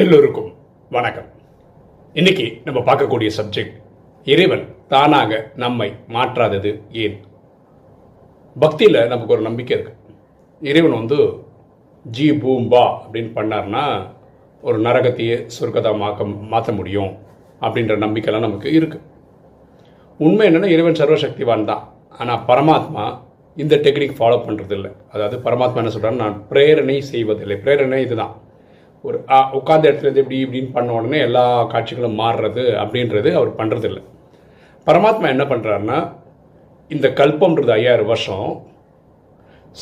எல்லோருக்கும் வணக்கம். இன்னைக்கு நம்ம பார்க்கக்கூடிய சப்ஜெக்ட் இறைவன் தானாக நம்மை மாற்றாதது ஏன்? பக்தியில் நமக்கு ஒரு நம்பிக்கை இருக்கு. இறைவன் வந்து ஜி பூம்பா அப்படின்னு பண்ணார்னா ஒரு நரகத்தையே சொர்க்கதா மாக்க மாற்ற முடியும் அப்படின்ற நம்பிக்கைலாம் நமக்கு இருக்கு. உண்மை என்னென்னா இறைவன் சர்வசக்திவான் தான். ஆனால் பரமாத்மா இந்த டெக்னிக் ஃபாலோ பண்ணுறதில்லை அதாவது பரமாத்மா என்ன சொல்றாரு நான் பிரேரணை செய்வதில்லை. பிரேரணை இதுதான். ஒரு உட்காந்த இடத்துல இருந்து இப்படி இப்படின்னு பண்ண உடனே எல்லா காட்சிகளும் மாறுறது அப்படின்றது அவர் பண்ணுறதில்ல பரமாத்மா என்ன பண்ணுறாருன்னா இந்த கல்பம்ன்றது ஐயாயிரம் வருஷம்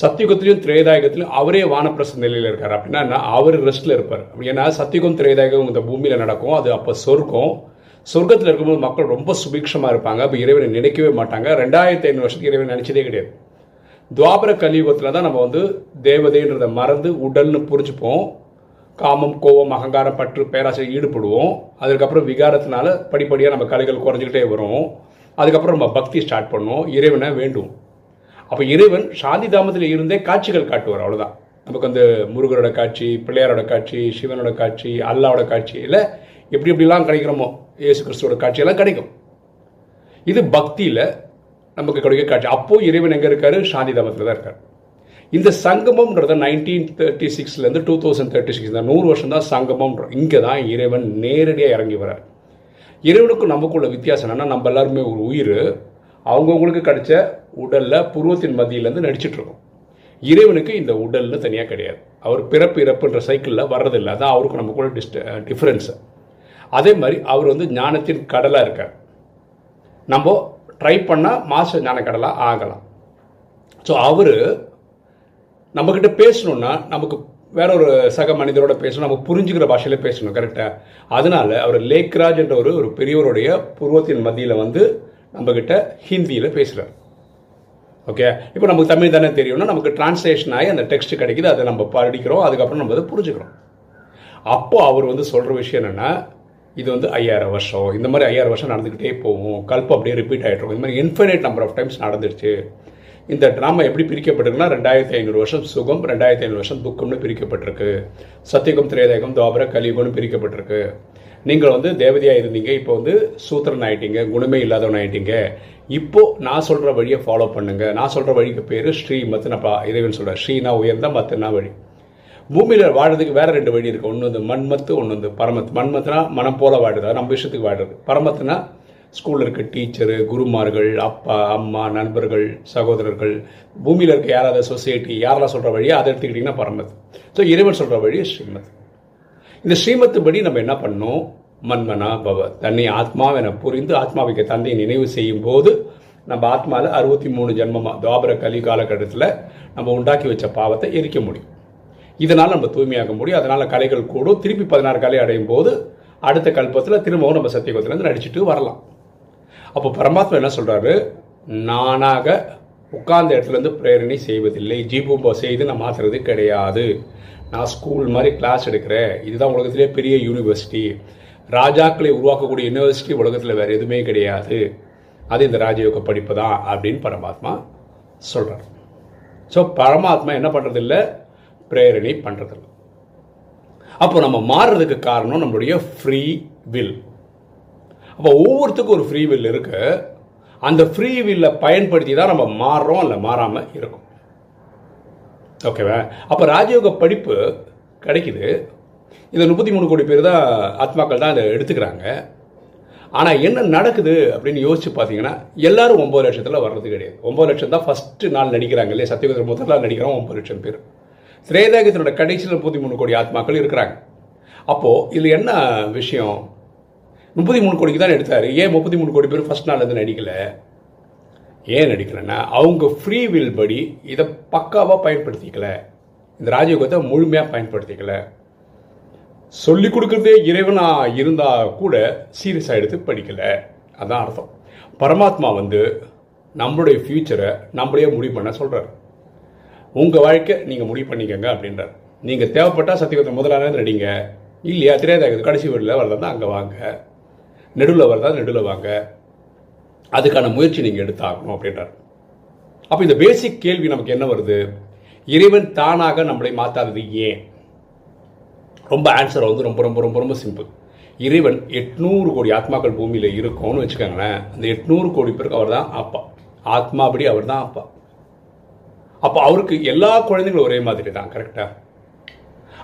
சத்தியுகத்திலையும் திரேதாயுகத்திலையும் அவரே வானப்பிரச நிலையில் இருக்கார். அப்படின்னா அவர் ரெஸ்ட்டில் இருப்பார். ஏன்னா சத்தியுகம் திரேதாயுகம் இந்த பூமியில் நடக்கும் அது அப்போ சொர்க்கம். சொர்க்கத்தில் இருக்கும்போது மக்கள் ரொம்ப சுபீட்சமாக இருப்பாங்க. அப்போ இறைவனை நினைக்கவே மாட்டாங்க. ரெண்டாயிரத்தி ஐநூறு வருஷத்துக்கு இறைவன் நினைச்சதே கிடையாது. துவாபர கலியுகத்தில் தான் நம்ம வந்து தேவதைன்றதை மறந்து உடல்னு புரிஞ்சுப்போம். காமம் கோபம் அகங்காரம் பற்று பேராசையில் ஈடுபடுவோம். அதுக்கப்புறம் விகாரத்தினால படிப்படியாக நம்ம கலைகள் குறைஞ்சிக்கிட்டே வரும். அதுக்கப்புறம் நம்ம பக்தி ஸ்டார்ட் பண்ணுவோம். இறைவனை வேண்டும் அப்போ இறைவன் சாந்தி தாமத்தில் இருந்தே காட்சிகள் காட்டுவார் அவ்வளோதான் நமக்கு அந்த முருகரோட காட்சி பிள்ளையாரோட காட்சி சிவனோட காட்சி அல்லாவோட காட்சி இல்லை எப்படி எப்படிலாம் கிடைக்கிறோமோ இயேசு கிறிஸ்துவோட காட்சியெல்லாம் கிடைக்கும். இது பக்தியில் நமக்கு கிடைக்க காட்சி. அப்போது இறைவன் எங்கே இருக்காரு? சாந்தி தாமத்தில் தான் இருக்கார். இந்த சங்கமம்ன்றத நைன்டீன் தேர்ட்டி சிக்ஸ்லேருந்து டூ தௌசண்ட் தேர்ட்டி சிக்ஸ் இந்த நூறு வருஷம் தான் சங்கமம்ன்ற இங்கே தான் இறைவன் நேரடியாக இறங்கி வரார் இறைவனுக்கும் நமக்குள்ள வித்தியாசம் என்னன்னா நம்ம எல்லாருமே ஒரு உயிர். அவங்கவுங்களுக்கு கிடைச்ச உடலில் புருவத்தின் மத்தியிலேருந்து நடிச்சிட்ருக்கோம். இறைவனுக்கு இந்த உடல்னு தனியாக கிடையாது. அவர் பிறப்பு இறப்புன்ற சைக்கிளில் வர்றதில்லை. அதான் அவருக்கும் நமக்குள்ள டிஸ்ட டிஃப்ரென்ஸு அதே மாதிரி அவர் வந்து ஞானத்தின் கடலாக இருக்கார். நம்ம ட்ரை பண்ணால் மாச ஞான கடலாக ஆகலாம். ஸோ அவர் நம்மக்கிட்ட பேசணும்னா நமக்கு வேற ஒரு சக மனிதரோட பேசணும் நம்ம புரிஞ்சுக்கிற பாஷையில பேசணும் கரெக்டாக அதனால அவர் லேக்ராஜ் என்ற ஒரு ஒரு பெரியவருடைய புருவத்தின் மத்தியில் வந்து நம்மக்கிட்ட ஹிந்தியில் பேசுகிறார் ஓகே இப்போ நமக்கு தமிழ் தானே தெரியும்னா நமக்கு டிரான்ஸ்லேஷன் ஆகி அந்த டெக்ஸ்ட் கிடைக்குது அதை நம்ம படிக்கிறோம் அதுக்கப்புறம் நம்ம அதை புரிஞ்சுக்கிறோம். அப்போ அவர் வந்து சொல்கிற விஷயம் என்னென்னா இது வந்து ஐயாயிரம் வருஷம் இந்த மாதிரி ஐயாயிரம் வருஷம் நடந்துக்கிட்டே போகும் கல்பம் அப்படியே ரிப்பீட் ஆகிட்டு இந்த மாதிரி இன்ஃபினைட் நம்பர் ஆஃப் டைம்ஸ் நடந்துருச்சு. இந்த ட்ராமா எப்படி பிரிக்கப்பட்டிருக்குன்னா ரெண்டாயிரத்தி ஐநூறு வருஷம் சுகம் ரெண்டாயிரத்தி ஐநூறு வருஷம் துக்கம்னு பிரிக்கப்பட்டிருக்கு. சத்தியகம் திரேதகம் துவாபர கலியுகம்னு பிரிக்கப்பட்டிருக்கு. நீங்கள் வந்து தேவதையாக இருந்தீங்க இப்போ வந்து சூத்திரன் ஆயிட்டீங்க குணமே இல்லாதவன் ஆயிட்டீங்க. இப்போ நான் சொல்கிற வழியை ஃபாலோ பண்ணுங்க. நான் சொல்கிற வழிக்கு பேர் ஸ்ரீ மத்தனப்பா இறைவன் சொல்கிறேன் ஸ்ரீனா உயர்ந்தா மத்துனா வழி. பூமியில் வாழறதுக்கு வேற ரெண்டு வழி இருக்குது ஒன்று வந்து மண்மத்து ஒன்று வந்து பரமத்து மண்மத்துனா மனம் போல வாடுறது நம்ம விஷயத்துக்கு வாடுறது பரமத்துனா ஸ்கூலில் இருக்க டீச்சரு குருமார்கள் அப்பா அம்மா நண்பர்கள் சகோதரர்கள் பூமியில் இருக்க யாராவது சொசைட்டி யாரெல்லாம் சொல்கிற வழியோ அதை எடுத்துக்கிட்டிங்கன்னா பரமத். ஸோ இறைவன் சொல்கிற வழி ஸ்ரீமத். இந்த ஸ்ரீமத்து படி நம்ம என்ன பண்ணோம்? மன்மனா பவ. தன்னை ஆத்மாவென புரிந்து ஆத்மாவிக்க தந்தையை நினைவு செய்யும் போது நம்ம ஆத்மாவில் அறுபத்தி மூணு ஜென்மமாக துவாபர கலி காலகட்டத்தில் நம்ம உண்டாக்கி வச்ச பாவத்தை எரிக்க முடியும். இதனால் நம்ம தூய்மையாக முடியும். அதனால் கலைகள் கூடும். திருப்பி பதினாறு கலை அடையும் போது அடுத்த கல்பத்தில் திரும்பவும் நம்ம சத்தியகுலத்திலேருந்து நடிச்சுட்டு வரலாம். அப்போ பரமாத்மா என்ன சொல்கிறாரு நானாக உட்கார்ந்த இடத்துல இருந்து பிரேரணை செய்வதில்லை. ஜீபூம்பா செய்து நான் மாற்றுறது கிடையாது. நான் ஸ்கூல் மாதிரி கிளாஸ் எடுக்கிறேன். இதுதான் உலகத்திலே பெரிய யூனிவர்சிட்டி ராஜாக்களை உருவாக்கக்கூடிய யூனிவர்சிட்டி உலகத்தில் வேறு எதுவுமே கிடையாது. அது இந்த ராஜயோக படிப்பு தான் அப்படின்னு பரமாத்மா சொல்கிறார் ஸோ பரமாத்மா என்ன பண்ணுறதில்ல பிரேரணை பண்ணுறதில்ல அப்போ நம்ம மாறுறதுக்கு காரணம் நம்மளுடைய ஃப்ரீ வில் அப்போ ஒவ்வொருத்துக்கும் ஒரு ஃப்ரீ வில் இருக்கு. அந்த ஃப்ரீ வில்லை பயன்படுத்தி தான் நம்ம மாறுறோம் இல்லை மாறாமல் இருக்கும். ஓகேவா அப்போ ராஜயோக படிப்பு கிடைக்குது. இந்த முப்பத்தி மூணு கோடி பேர் தான் ஆத்மாக்கள் தான் இதை எடுத்துக்கிறாங்க. ஆனால் என்ன நடக்குது அப்படின்னு யோசிச்சு பார்த்தீங்கன்னா எல்லாரும் ஒம்பது லட்சத்தில் வர்றது கிடையாது. ஒம்பது லட்சம் தான் ஃபஸ்ட்டு நாள் நடிக்கிறாங்க இல்லையா? சத்தியகுதிர முதல் நாள் நடிக்கிறோம் ஒம்பது லட்சம் பேர். திரேதாகத்தினோட கடைசியில் முப்பத்தி மூணு கோடி ஆத்மாக்கள் இருக்கிறாங்க. அப்போது இதில் என்ன விஷயம்? முப்பத்தி மூணு கோடிக்கு தான் எடுத்தார். ஏன் முப்பத்தி மூணு கோடி பேர் ஃபஸ்ட் நாள் வந்து நடிக்கல? ஏன் நடிக்கலைன்னா அவங்க ஃப்ரீ வில் படி இதை பக்காவாக பயன்படுத்திக்கல. இந்த ராஜயோகத்தை முழுமையாக பயன்படுத்திக்கல. சொல்லி கொடுக்குறதே இறைவனாக இருந்தால் கூட சீரியஸாக எடுத்து படிக்கல. அதான் அர்த்தம். பரமாத்மா வந்து நம்மளுடைய ஃப்யூச்சரை நம்மளே முடிவு பண்ண சொல்கிறார் உங்கள் வாழ்க்கை நீங்கள் முடிவு பண்ணிக்கங்க அப்படின்றார். நீங்கள் தேவைப்பட்டால் சத்தியகுத்த முதலாளர் நடிங்க. இல்லையா திரையதாக கடைசி வீட்டில் வரதா அங்கே வாங்க. நெடுவில் வரதா நெடுவில் வாங்க அதுக்கான முயற்சி நீங்கள் எடுத்தாகணும் அப்படின்றார். அப்போ இந்த பேசிக் கேள்வி நமக்கு என்ன வருது? இறைவன் தானாக நம்மளை மாற்றாதது ஏன்? ரொம்ப ஆன்சர் வந்து ரொம்ப ரொம்ப ரொம்ப ரொம்ப சிம்பிள் இறைவன் எட்நூறு கோடி ஆத்மாக்கள் பூமியில் இருக்கும்னு வச்சுக்கோங்களேன். அந்த எட்நூறு கோடி பேருக்கு அவர் தான் அப்பா. ஆத்மாபடி அவர் தான் அப்பா. அப்போ அவருக்கு எல்லா குழந்தைங்களும் ஒரே மாதிரி தான் கரெக்டாக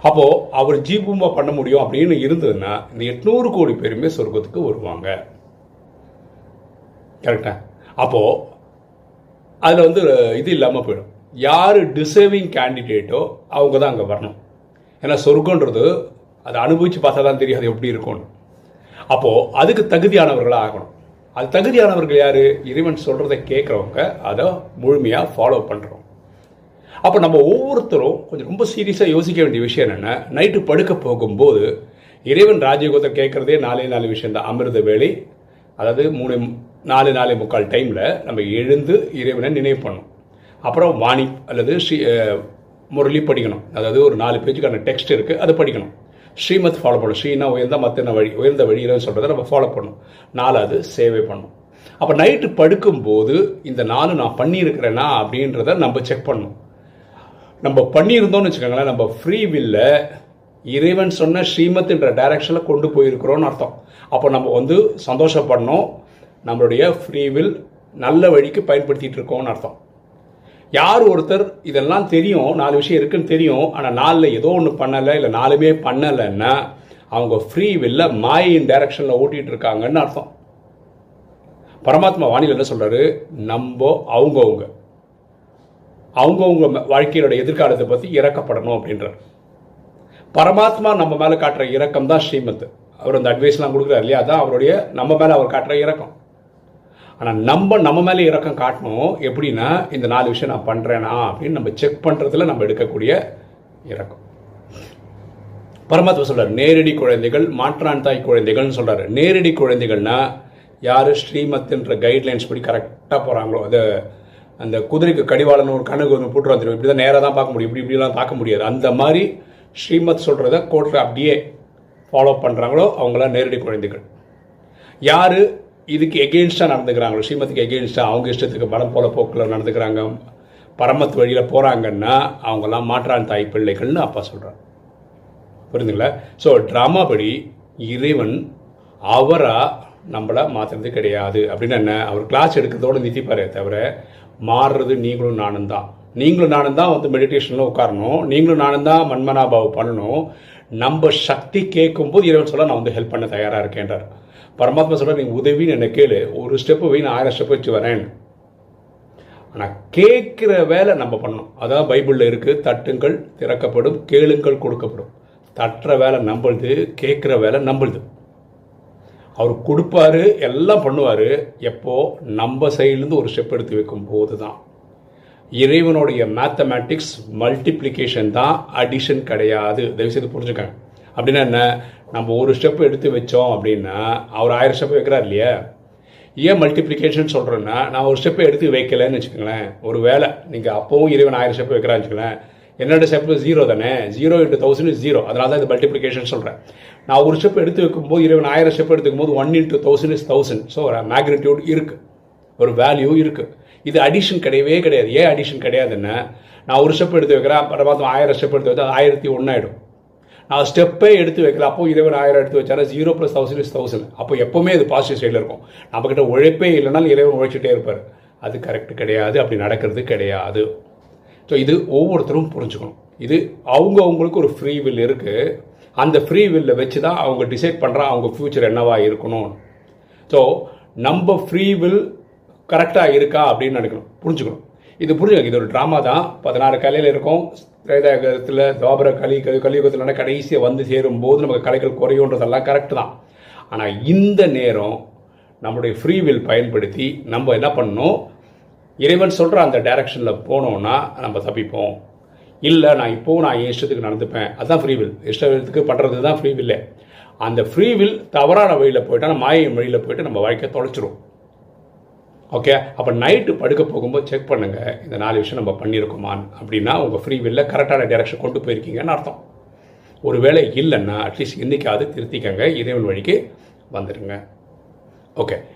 அப்போ அவர் ஜீபூமா பண்ண முடியும் அப்படின்னு இருந்ததுன்னா இந்த எட்நூறு கோடி பேருமே சொர்க்கத்துக்கு வருவாங்க. கரெக்டா அப்போ அதில் வந்து இது இல்லாமல் போயிடும். யார் டிசர்விங் கேண்டிடேட்டோ அவங்க தான் அங்கே வரணும். ஏன்னா சொர்க்கன்றது அதை அனுபவித்து பார்த்தா தான் தெரியும் அது எப்படி இருக்கும்னு. அப்போது அதுக்கு தகுதியானவர்களாக ஆகணும். அது தகுதியானவர்கள் யார்? இறைவன் சொல்கிறத கேட்குறவங்க அதை முழுமையாக ஃபாலோ பண்ணுறோம் அப்போ நம்ம ஒவ்வொருத்தரும் கொஞ்சம் ரொம்ப சீரியஸாக யோசிக்க வேண்டிய விஷயம் என்னென்னா நைட்டு படுக்க போகும்போது இறைவன் ராஜயோகத்தை கேட்குறதே நாலே நாலு விஷயம் தான் அமிர்த வேலை அதாவது மூணு நாலு நாலு முக்கால் டைமில் நம்ம எழுந்து இறைவனை நினைவு பண்ணணும். அப்புறம் வாணி அல்லது ஸ்ரீ முரளி படிக்கணும். அதாவது ஒரு நாலு பேஜுக்கான டெக்ஸ்ட் இருக்குது அதை படிக்கணும். ஸ்ரீமத் ஃபாலோ பண்ணணும். ஸ்ரீனா உயர்ந்த மத்தின வழி உயர்ந்த வழியில் சொல்கிறத நம்ம ஃபாலோ பண்ணணும். நாலாவது சேவை பண்ணணும். அப்போ நைட்டு படுக்கும்போது இந்த நாலு நான் பண்ணியிருக்கிறேனா அப்படின்றத நம்ம செக் பண்ணணும். நம்ம பண்ணியிருந்தோம்னு வச்சுக்கோங்களேன் நம்ம ஃப்ரீ வில்ல இறைவன் சொன்ன ஸ்ரீமத்ன்ற டைரக்ஷனில் கொண்டு போயிருக்கிறோன்னு அர்த்தம். அப்போ நம்ம வந்து சந்தோஷப்படணும். நம்மளுடைய ஃப்ரீ வில் நல்ல வழிக்கு பயன்படுத்திகிட்டு இருக்கோம்னு அர்த்தம். யார் ஒருத்தர் இதெல்லாம் தெரியும் நாலு விஷயம் இருக்குன்னு தெரியும் ஆனால் நாலில் ஏதோ ஒன்று பண்ணலை இல்லை நாலுமே பண்ணலைன்னா அவங்க ஃப்ரீ வில்ல மாயின் டைரக்ஷனில் ஓட்டிகிட்டு இருக்காங்கன்னு அர்த்தம். பரமாத்மா வானிலை என்ன சொல்கிறாரு நம்ம அவங்கவுங்க. அவங்கவுங்க வாழ்க்கையினுடைய எதிர்காலத்தை பற்றி இறக்கப்படணும் அப்படின்றார். பரமாத்மா நம்ம மேலே காட்டுற இறக்கம் தான் ஸ்ரீமத் அவர் அந்த அட்வைஸ்லாம் கொடுக்குறாரு இல்லையா? அதான் அவருடைய நம்ம மேலே அவர் காட்டுற இறக்கம் ஆனால் நம்ம நம்ம மேலே இறக்கம் காட்டணும் எப்படின்னா இந்த நாலு விஷயம் நான் பண்ணுறேனா அப்படின்னு நம்ம செக் பண்ணுறதுல நம்ம எடுக்கக்கூடிய இறக்கம் பரமாத்மா சொல்கிறார் நேரடி குழந்தைகள் மாற்றான் தாய் குழந்தைகள்னு சொல்கிறார் நேரடி குழந்தைகள்னா யார் ஸ்ரீமத்ன்ற கைட்லைன்ஸ் படி கரெக்டாக போகிறாங்களோ அது அந்த குதிரைக்கு கடிவாளன் ஒரு கண்ணுக்கு ஒன்று போட்டு வந்துடும் இப்படி தான் நேராக தான் பார்க்க முடியும். இப்படி இப்படிலாம் பார்க்க முடியாது. அந்த மாதிரி ஸ்ரீமத் சொல்கிறத கோர்ட்டில் அப்படியே ஃபாலோ பண்ணுறாங்களோ அவங்களாம் நேரடி குழந்தைகள். யார்? இதுக்கு எகெயின்ஸ்டாக நடந்துக்கிறாங்களோ ஸ்ரீமத்துக்கு எகெயின்ஸ்டாக அவங்க இஷ்டத்துக்கு பலம் போல போக்கில் நடந்துக்கிறாங்க பரமத் வழியில் போகிறாங்கன்னா அவங்கெல்லாம் மாற்றான் தாய் பிள்ளைகள்னு அப்பா சொல்கிறார் புரிந்துங்களா ஸோ ட்ராமா படி இறைவன் அவராக நம்மளை மாற்றுறது கிடையாது. அப்படின்னு என்ன? அவர் கிளாஸ் எடுக்கிறதோட நிறுத்திப்பாரே தவிர மாறுறது நீங்களும் நானும் தான். நீங்களும் நானும் தான் வந்து மெடிடேஷனில் உட்காரணும். நீங்களும் நானும் தான் மன்மனாபாவை பண்ணணும். நம்ம சக்தி கேட்கும்போது இறைவன் சொல்ல நான் வந்து ஹெல்ப் பண்ண தயாராக இருக்கேன்றார். பரமாத்மா சொல்ல நீ உதவின்னு என்ன கேளு. ஒரு ஸ்டெப்பு போய் நான் ஆயிரம் ஸ்டெப் வச்சு வரேன். ஆனால் கேட்குற வேலை நம்ம பண்ணணும். அதான் பைபிளில் இருக்குது தட்டுங்கள் திறக்கப்படும் கேளுங்கள் கொடுக்கப்படும். தட்டுற வேலை நம்பளுது கேட்குற வேலை நம்பளுது அவர் கொடுப்பாரு எல்லாம் பண்ணுவார் எப்போ? நம்ம சைட்லேருந்து ஒரு ஸ்டெப் எடுத்து வைக்கும் போது தான். இறைவனுடைய மேத்தமேட்டிக்ஸ் மல்டிப்ளிகேஷன் தான் அடிஷன் கிடையாது. தயவுசெய்து புரிஞ்சுக்கங்க. அப்படின்னா என்ன? நம்ம ஒரு ஸ்டெப் எடுத்து வச்சோம் அப்படின்னா அவர் ஆயிரம் ஸ்டெப் வைக்கிறார் இல்லையா? ஏன் மல்டிப்ளிகேஷன் சொல்கிறேன்னா நான் ஒரு ஸ்டெப்பை எடுத்து வைக்கலன்னு வச்சுக்கோங்களேன். ஒரு வேலை நீங்கள் அப்போவும் இறைவன் ஆயிரம் ஸ்டெப் வைக்கிறான்னு வச்சுக்கோங்களேன். என்னோட ஸ்டெப் ஜீரோ தானே? ஜீரோ இன்ட்டு தௌசண்ட் ஜீரோ அதனால தான் இந்த மல்டிப்ளிகேஷன் சொல்கிறேன் நான் ஒரு ஸ்டெப் எடுத்து வைக்கும்போது இறைவன் ஆயிரம் ஸ்டெப் எடுத்துக்கும் போது one into thousand is thousand so ஒரு மேக்னிடியூட் இருக்குது ஒரு வேல்யூ இருக்குது இது அடிஷன் கிடையவே கிடையாது. ஏன் அடிஷன் கிடையாதுன்னா நான் ஒரு ஸ்டெப் எடுத்து வைக்கிறேன் பரமாத்மா ஆயிரம் ஸ்டெப் எடுத்து வச்சா ஆயிரத்தி ஒன்றாயிடும் நான் ஸ்டெப்பே எடுத்து வைக்கல அப்போ இருபது ஆயிரம் எடுத்து வச்சாலும் zero plus thousand is thousand அப்போ எப்போவுமே அது பாசிட்டிவ் சைடில் இருக்கும். நம்மக்கிட்ட உழைப்பே இல்லைனாலும் இறைவன் உழைச்சிட்டே இருப்பார். அது கரெக்ட் கிடையாது. அப்படி நடக்கிறது கிடையாது. ஸோ இது ஒவ்வொருத்தரும் புரிஞ்சுக்கணும். இது அவங்க அவங்களுக்கு ஒரு ஃப்ரீ வில் இருக்குது அந்த ஃப்ரீ வில்ல வச்சு தான் அவங்க டிசைட் பண்ணுறா அவங்க ஃப்யூச்சர் என்னவா இருக்கணும். ஸோ நம்ம ஃப்ரீ வில் கரெக்டாக இருக்கா அப்படின்னு நினைக்கணும். புரிஞ்சுக்கணும். இது புரிஞ்சுக்கணும். இது ஒரு ட்ராமா தான். பதினாறு கலையில் இருக்கும். திரேதாயுகத்தில் துவாபர கலி கலி கலியுகத்தில் கடைசியாக வந்து சேரும் போது நமக்கு கலைகள் குறையுன்றதெல்லாம் கரெக்ட் தான். ஆனால் இந்த நேரம் நம்மளுடைய ஃப்ரீ வில் பயன்படுத்தி நம்ம என்ன பண்ணணும்? இறைவன் சொல்கிற அந்த டைரக்ஷனில் போனோம்னா நம்ம தப்பிப்போம். இல்லை நான் இப்போவும் நான் என் இஷ்டத்துக்கு நடந்துப்பேன். அதுதான் ஃப்ரீ வில் இஷ்டத்துக்கு பண்ணுறது தான் ஃப்ரீவில்லே அந்த ஃப்ரீ வில் தவறான வழியில் போயிட்டா மாய மாயின் வழியில் போயிட்டு நம்ம வாழ்க்கையை தொலைச்சிரும். ஓகே அப்போ நைட்டு படுக்க போகும்போது செக் பண்ணுங்கள் இந்த நாலு விஷயம் நம்ம பண்ணியிருக்கோமான்னு அப்படின்னா உங்கள் ஃப்ரீ வில்ல கரெக்டான டைரக்ஷன் கொண்டு போயிருக்கீங்கன்னு அர்த்தம். ஒரு வேளை இல்லைன்னா அட்லீஸ்ட் இன்றைக்காவது திருத்திக்கங்க இறைவன் வழிக்கு வந்துடுங்க ஓகே